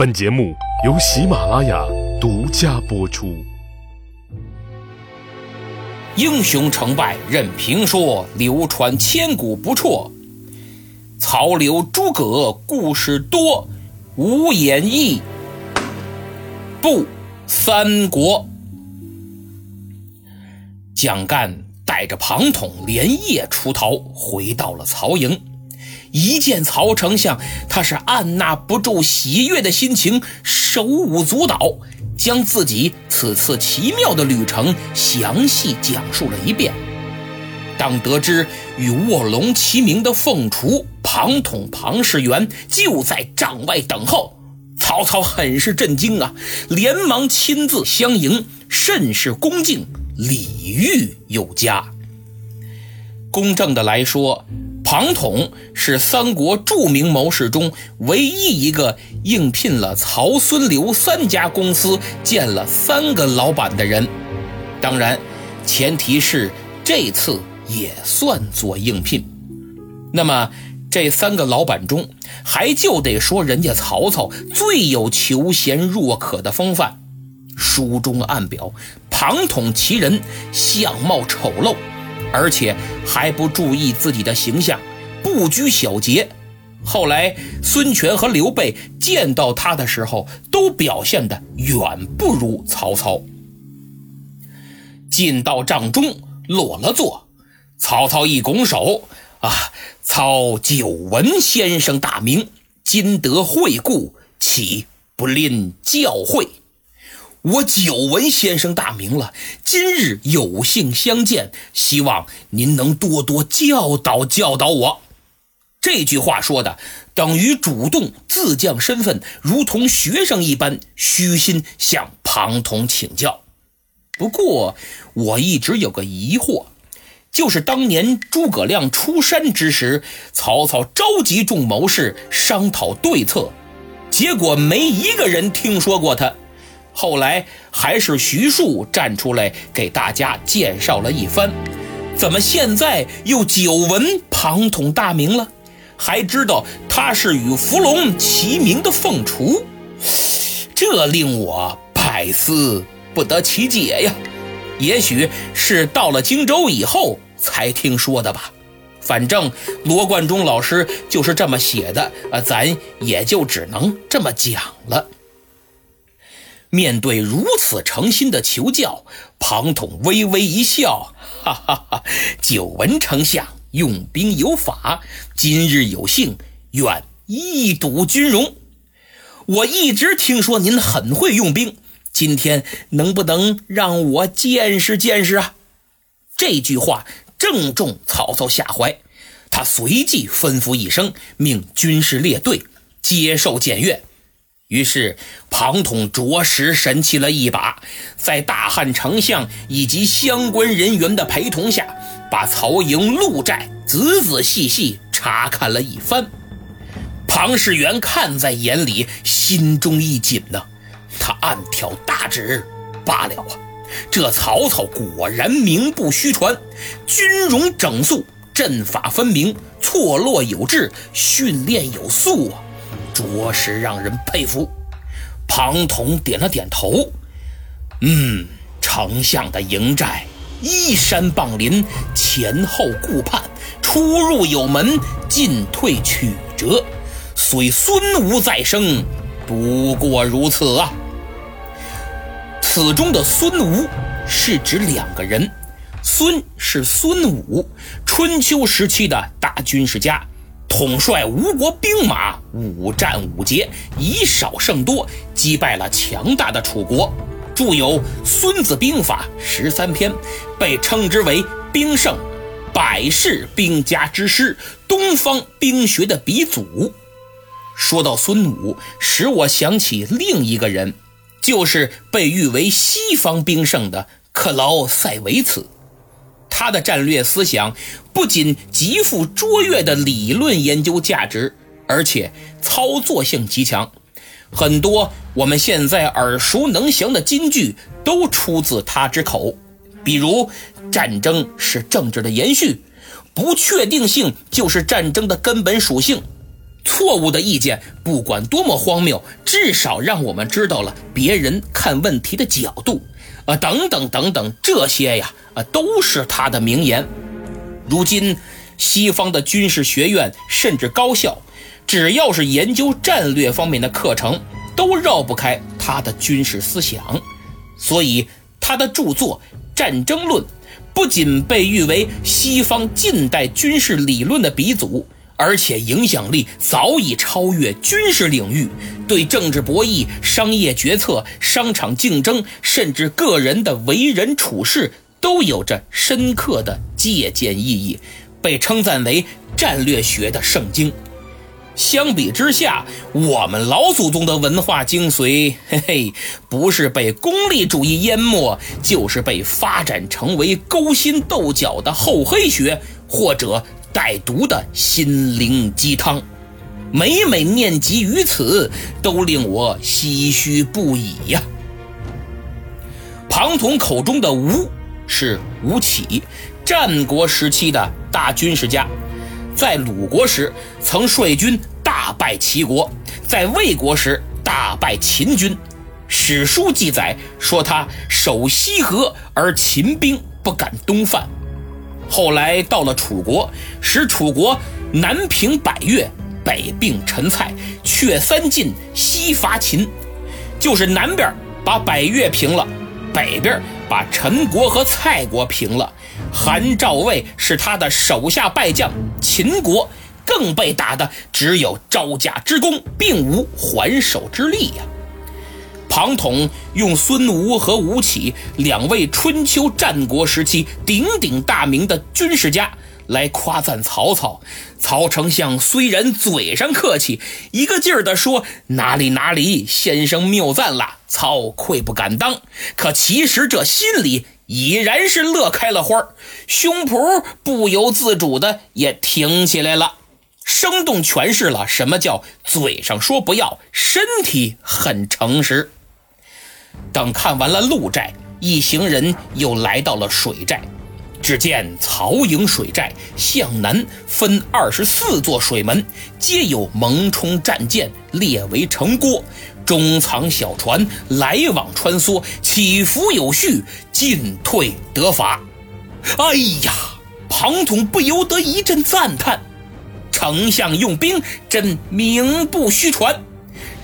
本节目由喜马拉雅独家播出。英雄成败任评说，流传千古不辍。曹刘诸葛故事多，无演义不三国。蒋干带着庞统连夜出逃，回到了曹营。一见曹丞相，他是按捺不住喜悦的心情，手舞足蹈，将自己此次奇妙的旅程详细讲述了一遍。当得知与卧龙齐名的凤雏庞统、庞士元就在帐外等候，曹操很是震惊啊，连忙亲自相迎，甚是恭敬，礼遇有加。公正的来说。庞统是三国著名谋士中唯一一个应聘了曹、孙、刘三家公司见了三个老板的人。当然，前提是这次也算作应聘。那么，这三个老板中，还就得说人家曹操最有求贤若渴的风范。书中暗表，庞统其人相貌丑陋。而且还不注意自己的形象，不拘小节。后来孙权和刘备见到他的时候，都表现得远不如曹操。进到帐中，落了座，曹操一拱手：“啊，操久闻先生大名，今得会故，岂不吝教诲？”我久闻先生大名了，今日有幸相见，希望您能多多教导教导我。这句话说的等于主动自降身份，如同学生一般，虚心向庞统请教。不过我一直有个疑惑，就是当年诸葛亮出山之时，曹操召集众谋士商讨对策，结果没一个人听说过他。后来还是徐庶站出来给大家介绍了一番，怎么现在又久闻庞统大名了？还知道他是与伏龙齐名的凤雏，这令我百思不得其解呀！也许是到了荆州以后才听说的吧。反正罗贯中老师就是这么写的，啊，咱也就只能这么讲了。面对如此诚心的求教，庞统微微一笑，哈哈哈！久闻丞相用兵有法，今日有幸，愿一睹军容。我一直听说您很会用兵，今天能不能让我见识见识啊？这句话正中曹操下怀，他随即吩咐一声，命军士列队接受检阅。于是，庞统着实神气了一把，在大汉丞相以及相关人员的陪同下，把曹营路寨仔仔细细查看了一番。庞士元看在眼里，心中一紧呐，他暗挑大指：罢了啊，这曹操果然名不虚传，军容整肃，阵法分明，错落有致，训练有素啊。着实让人佩服。庞统点了点头，嗯，丞相的营寨依山傍林，前后顾盼，出入有门，进退曲折。虽孙吴再生，不过如此啊。此中的孙吴是指两个人，孙是孙武，春秋时期的大军事家。统帅吴国兵马，五战五捷，以少胜多，击败了强大的楚国，著有《孙子兵法》十三篇，被称之为兵圣，百世兵家之师，东方兵学的鼻祖。说到孙武，使我想起另一个人，就是被誉为西方兵圣的克劳塞维茨。他的战略思想不仅极富卓越的理论研究价值，而且操作性极强。很多我们现在耳熟能详的金句都出自他之口，比如“战争是政治的延续”，“不确定性就是战争的根本属性”，“错误的意见，不管多么荒谬，至少让我们知道了别人看问题的角度，啊，等等等等，这些呀，啊，都是他的名言。如今，西方的军事学院甚至高校，只要是研究战略方面的课程，都绕不开他的军事思想。所以，他的著作《战争论》不仅被誉为西方近代军事理论的鼻祖。而且影响力早已超越军事领域，对政治博弈、商业决策、商场竞争，甚至个人的为人处事，都有着深刻的借鉴意义，被称赞为战略学的圣经。相比之下，我们老祖宗的文化精髓，嘿嘿，不是被功利主义淹没，就是被发展成为勾心斗角的厚黑学，或者。带毒的心灵鸡汤，每每念及于此，都令我唏嘘不已呀。庞统口中的吴是吴起，战国时期的大军事家，在鲁国时曾率军大败齐国，在魏国时大败秦军。史书记载说他守西河，而秦兵不敢东犯。后来到了楚国，使楚国南平百越，北并陈蔡，却三晋，西伐秦，就是南边把百越平了，北边把陈国和蔡国平了。韩赵魏是他的手下败将，秦国更被打的只有招架之功，并无还手之力呀。庞统用孙吴和吴起两位春秋战国时期鼎鼎大名的军事家来夸赞曹操。曹丞相虽然嘴上客气，一个劲儿地说哪里哪里，先生谬赞了，操愧不敢当。可其实这心里已然是乐开了花胸脯不由自主的也挺起来了，生动诠释了什么叫嘴上说不要，身体很诚实。等看完了陆寨，一行人又来到了水寨。只见曹营水寨向南分二十四座水门，皆有蒙冲战舰列为城郭，中藏小船来往穿梭，起伏有序，进退得法。哎呀，庞统不由得一阵赞叹：丞相用兵真名不虚传。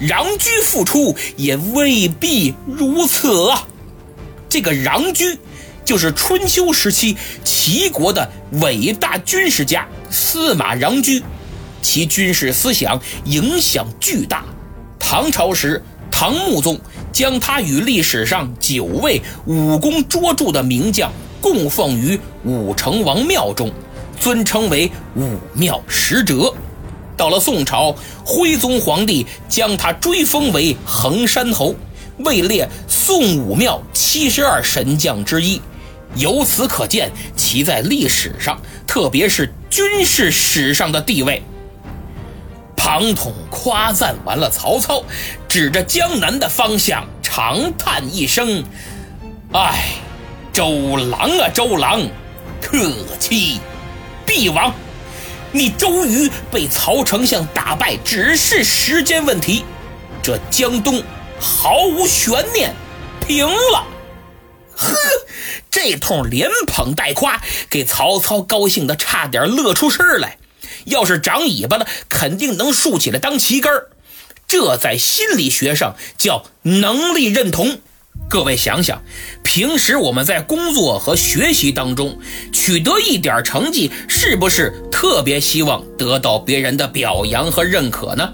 穰苴复出也未必如此啊！这个穰苴就是春秋时期齐国的伟大军事家司马穰苴，其军事思想影响巨大。唐朝时，唐穆宗将他与历史上九位武功卓著的名将供奉于武成王庙中，尊称为武庙使者。到了宋朝，徽宗皇帝将他追封为衡山侯，位列宋武庙七十二神将之一。由此可见其在历史上，特别是军事史上的地位。庞统夸赞完了曹操，指着江南的方向长叹一声：“唉，周郎啊，周郎，可期必亡。”你周瑜被曹丞相打败，只是时间问题。这江东毫无悬念，平了。呵，这通连捧带夸，给曹操高兴的差点乐出声来。要是长尾巴了，肯定能竖起来当旗杆这在心理学上叫能力认同。各位想想，平时我们在工作和学习当中取得一点成绩，是不是特别希望得到别人的表扬和认可呢？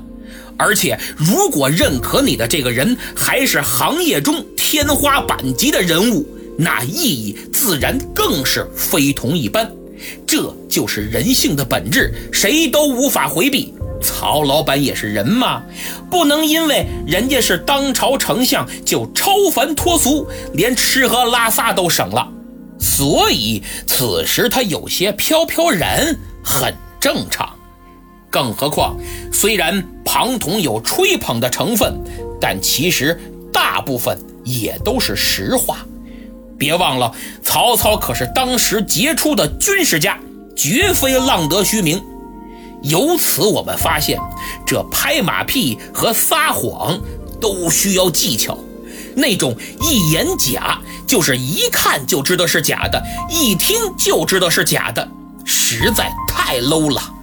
而且，如果认可你的这个人还是行业中天花板级的人物，那意义自然更是非同一般。这就是人性的本质，谁都无法回避。曹老板也是人嘛，不能因为人家是当朝丞相就超凡脱俗，连吃喝拉撒都省了。所以此时他有些飘飘然，很正常。更何况，虽然庞统有吹捧的成分，但其实大部分也都是实话。别忘了，曹操可是当时杰出的军事家，绝非浪得虚名。由此我们发现，这拍马屁和撒谎都需要技巧。那种一眼假，就是一看就知道是假的，一听就知道是假的，实在太 low 了。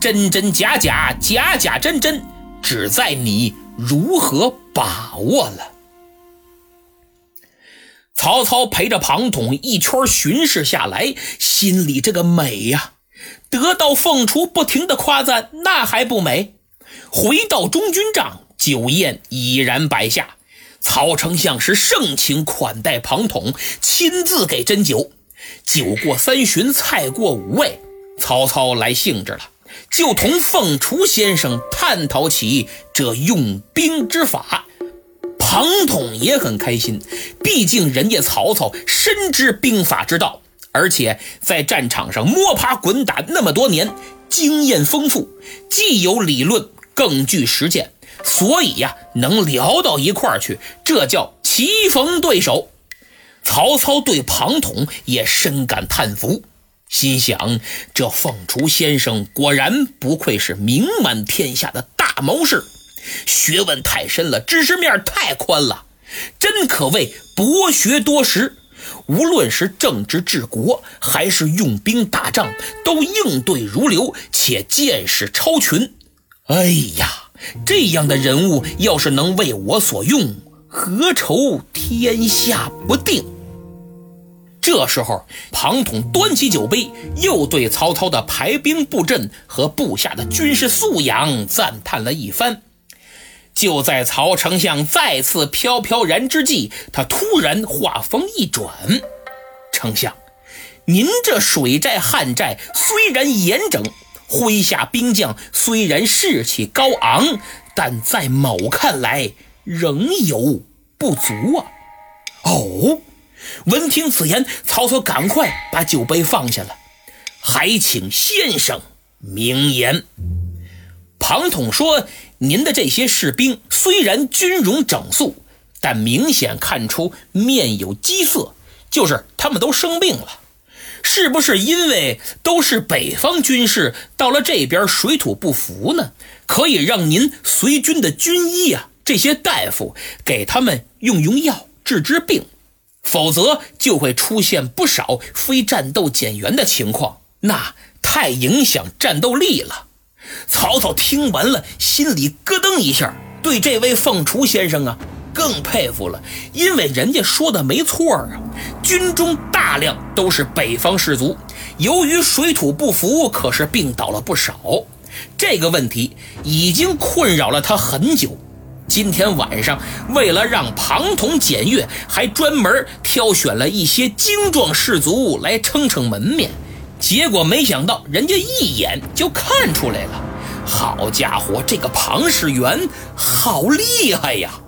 真真假假，假假真真，只在你如何把握了。曹操陪着庞统一圈巡视下来，心里这个美呀！得到凤雏不停的夸赞，那还不美？回到中军帐，酒宴已然摆下。曹丞相是盛情款待庞统，亲自给斟酒。酒过三巡，菜过五味，曹操来兴致了，就同凤雏先生探讨起这用兵之法。庞统也很开心，毕竟人家曹操深知兵法之道。而且在战场上摸爬滚打那么多年，经验丰富，既有理论，更具实践，所以呀，能聊到一块儿去，这叫棋逢对手。曹操对庞统也深感叹服，心想：这凤雏先生果然不愧是名满天下的大谋士，学问太深了，知识面太宽了，真可谓博学多识。无论是政治治国，还是用兵打仗，都应对如流，且见识超群。哎呀，这样的人物要是能为我所用，何愁天下不定？这时候，庞统端起酒杯，又对曹操的排兵布阵和部下的军事素养赞叹了一番。就在曹丞相再次飘飘然之际，他突然话锋一转：“丞相，您这水寨旱寨虽然严整，麾下兵将虽然士气高昂，但在某看来仍有不足啊。”哦，闻听此言，曹操赶快把酒杯放下了，还请先生明言。庞统说。您的这些士兵虽然军容整肃，但明显看出面有饥色，就是他们都生病了。是不是因为都是北方军士，到了这边水土不服呢？可以让您随军的军医啊，这些大夫给他们用用药治治病，否则就会出现不少非战斗减员的情况，那太影响战斗力了。曹操听完了，心里咯噔一下，对这位凤雏先生啊更佩服了，因为人家说的没错啊，军中大量都是北方士卒，由于水土不服，可是病倒了不少。这个问题已经困扰了他很久。今天晚上，为了让庞统检阅，还专门挑选了一些精壮士卒来撑撑门面。结果没想到，人家一眼就看出来了。好家伙，这个庞士元好厉害呀！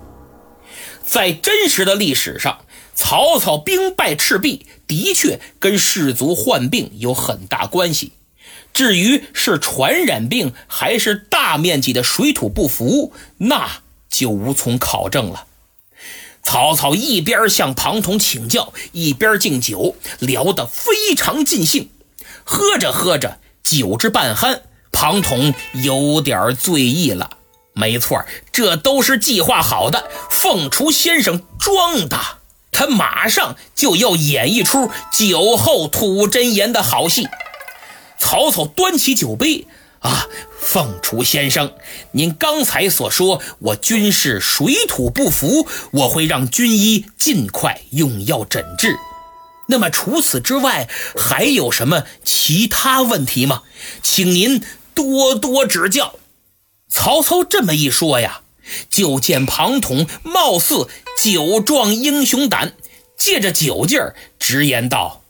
在真实的历史上，曹操兵败赤壁的确跟士卒患病有很大关系。至于是传染病还是大面积的水土不服，那就无从考证了。曹操一边向庞统请教，一边敬酒，聊得非常尽兴。喝着喝着，酒至半酣，庞统有点醉意了。没错，这都是计划好的。凤雏先生装的，他马上就要演一出酒后吐真言的好戏。曹操端起酒杯，啊，凤雏先生，您刚才所说我军事水土不服，我会让军医尽快用药诊治。那么除此之外，还有什么其他问题吗？请您多多指教。曹操这么一说呀，就见庞统貌似酒壮英雄胆，借着酒劲儿直言道：“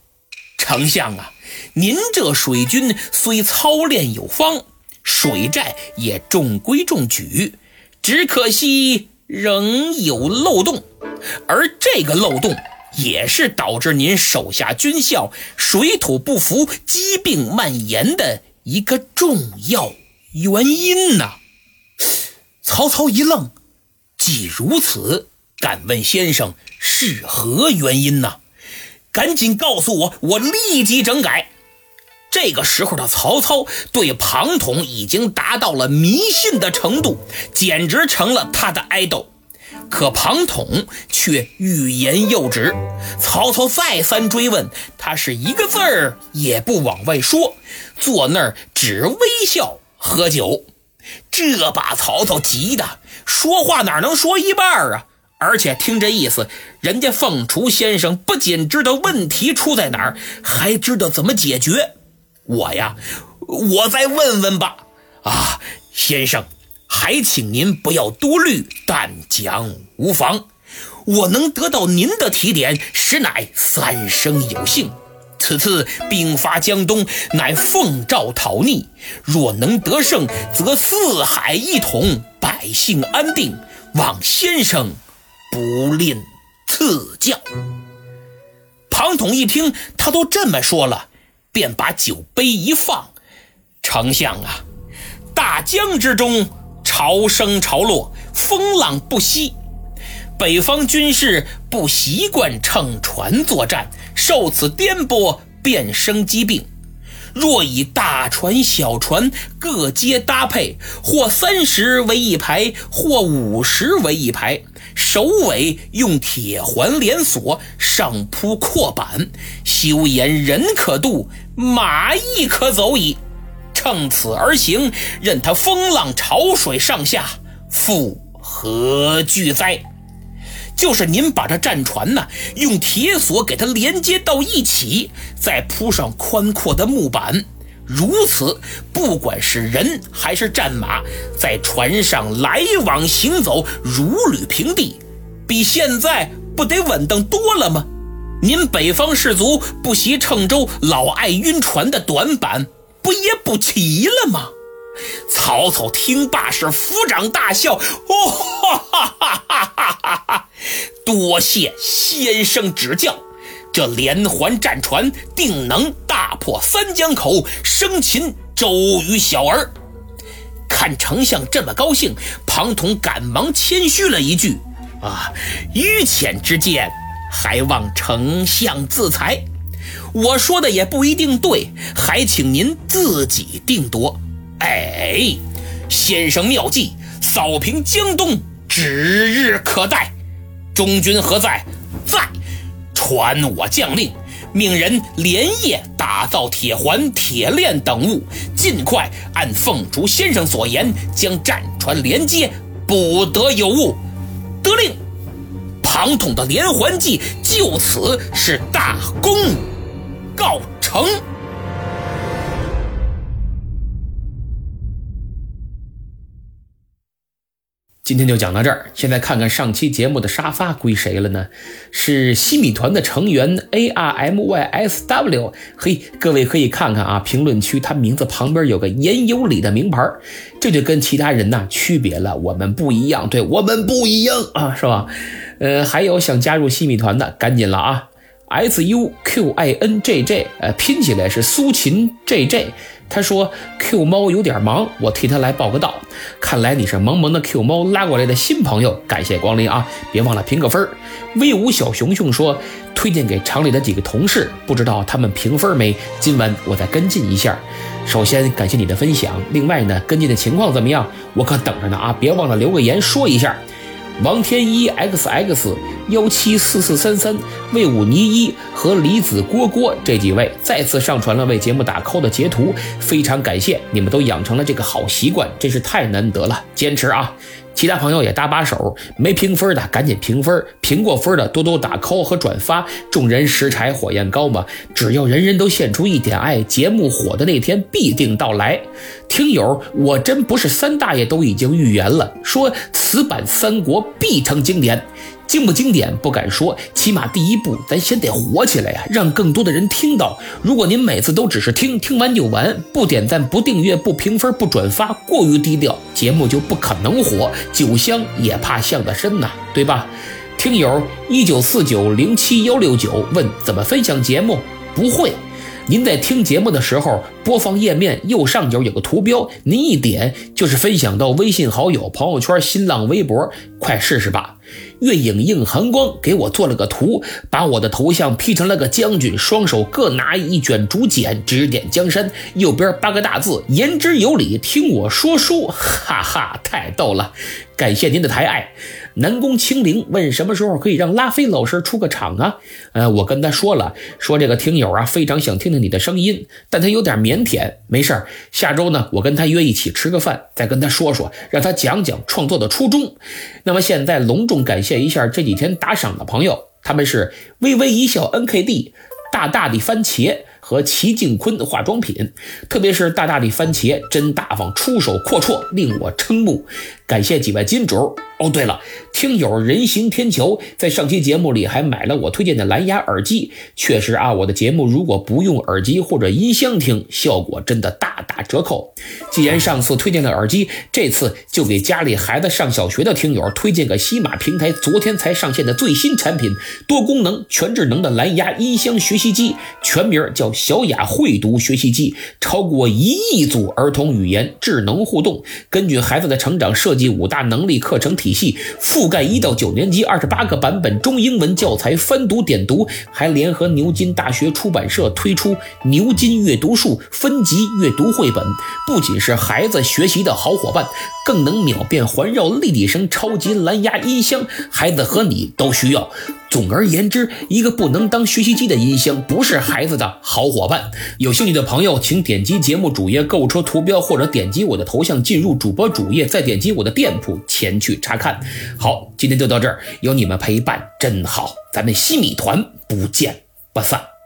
丞相啊，您这水军虽操练有方，水寨也中规中矩，只可惜仍有漏洞，而这个漏洞。”也是导致您手下军校水土不服、疾病蔓延的一个重要原因呐。曹操一愣，既如此，敢问先生是何原因呢？赶紧告诉我，我立即整改。这个时候的曹操对庞统已经达到了迷信的程度，简直成了他的爱豆。可庞统却欲言又止，曹操再三追问，他是一个字儿也不往外说，坐那儿只微笑喝酒。这把曹操急的说话哪能说一半啊？而且听这意思，人家凤雏先生不仅知道问题出在哪儿，还知道怎么解决。我呀，我再问问吧。啊，先生，还请您不要多虑，但讲无妨。我能得到您的提点，实乃三生有幸。此次兵发江东，乃奉诏讨逆，若能得胜，则四海一统，百姓安定。望先生。不吝赐教。庞统一听，他都这么说了，便把酒杯一放：“丞相啊，大江之中，潮生潮落，风浪不息。北方军士不习惯乘船作战，受此颠簸，便生疾病。若以大船、小船各皆搭配，或三十为一排，或五十为一排。”首尾用铁环连锁，上铺阔板，休言人可渡，马亦可走矣。乘此而行，任他风浪潮水上下，复何惧哉？就是您把这战船呢，用铁索给它连接到一起，再铺上宽阔的木板。如此，不管是人还是战马，在船上来往行走，如履平地，比现在不得稳当多了吗？您北方士卒不习乘舟，老爱晕船的短板，不也不齐了吗？曹操听罢是抚掌大笑，哦，哈哈哈哈哈哈！多谢先生指教。这连环战船定能大破三江口，生擒周瑜小儿。看丞相这么高兴，庞统赶忙谦虚了一句：“啊，于浅之见，还望丞相自裁。我说的也不一定对，还请您自己定夺。”哎，先生妙计，扫平江东指日可待。中军何在？在。传我将令，命人连夜打造铁环、铁链等物，尽快按凤雏先生所言将战船连接，不得有误。得令，庞统的连环计就此是大功告成。今天就讲到这儿。现在看看上期节目的沙发归谁了呢？是西米团的成员 A R M Y S W。嘿，各位可以看看啊，评论区他名字旁边有个言有理的名牌，这就跟其他人呐区别了。我们不一样，对我们不一样啊，是吧？呃，还有想加入西米团的，赶紧了啊！S U Q I N J J，呃，拼起来是苏秦 J J。他说：“Q 猫有点忙，我替他来报个到。看来你是萌萌的 Q 猫拉过来的新朋友，感谢光临啊！别忘了评个分儿。”威武小熊熊说：“推荐给厂里的几个同事，不知道他们评分没？今晚我再跟进一下。首先感谢你的分享，另外呢，跟进的情况怎么样？我可等着呢啊！别忘了留个言说一下。”王天一 xx 幺七四四三三魏武尼一和李子郭郭这几位再次上传了为节目打 call 的截图，非常感谢你们都养成了这个好习惯，真是太难得了，坚持啊！其他朋友也搭把手，没评分的赶紧评分，评过分的多多打 call 和转发。众人拾柴火焰高嘛，只要人人都献出一点爱，节目火的那天必定到来。听友，我真不是三大爷都已经预言了，说此版三国必成经典。经不经典不敢说，起码第一步咱先得火起来呀，让更多的人听到。如果您每次都只是听听完就完，不点赞、不订阅、不评分、不转发，过于低调，节目就不可能火。酒香也怕巷子深呐，对吧？听友一九四九零七幺六九问怎么分享节目，不会。您在听节目的时候，播放页面右上角有个图标，您一点就是分享到微信好友、朋友圈、新浪微博，快试试吧。月影映寒光给我做了个图，把我的头像 P 成了个将军，双手各拿一卷竹简，指点江山。右边八个大字：言之有理，听我说书。哈哈，太逗了！感谢您的抬爱。南宫清灵问什么时候可以让拉菲老师出个场啊？呃，我跟他说了，说这个听友啊非常想听听你的声音，但他有点腼腆。没事，下周呢我跟他约一起吃个饭，再跟他说说，让他讲讲创作的初衷。那么现在隆重感谢一下这几天打赏的朋友，他们是微微一笑 N K D、大大的番茄和齐静坤的化妆品，特别是大大的番茄真大方，出手阔绰，令我瞠目。感谢几位金主。哦，对了，听友人行天桥在上期节目里还买了我推荐的蓝牙耳机。确实啊，我的节目如果不用耳机或者音箱听，效果真的大打折扣。既然上次推荐了耳机，这次就给家里孩子上小学的听友推荐个西马平台昨天才上线的最新产品——多功能全智能的蓝牙音箱学习机，全名叫小雅会读学习机，超过一亿组儿童语言智能互动，根据孩子的成长设计五大能力课程体。系覆盖一到九年级二十八个版本中英文教材翻读点读，还联合牛津大学出版社推出牛津阅读树分级阅读绘本，不仅是孩子学习的好伙伴，更能秒变环绕立体声超级蓝牙音箱，孩子和你都需要。总而言之，一个不能当学习机的音箱，不是孩子的好伙伴。有兴趣的朋友，请点击节目主页购物车图标，或者点击我的头像进入主播主页，再点击我的店铺前去查看。好，今天就到这儿，有你们陪伴真好，咱们西米团不见不散。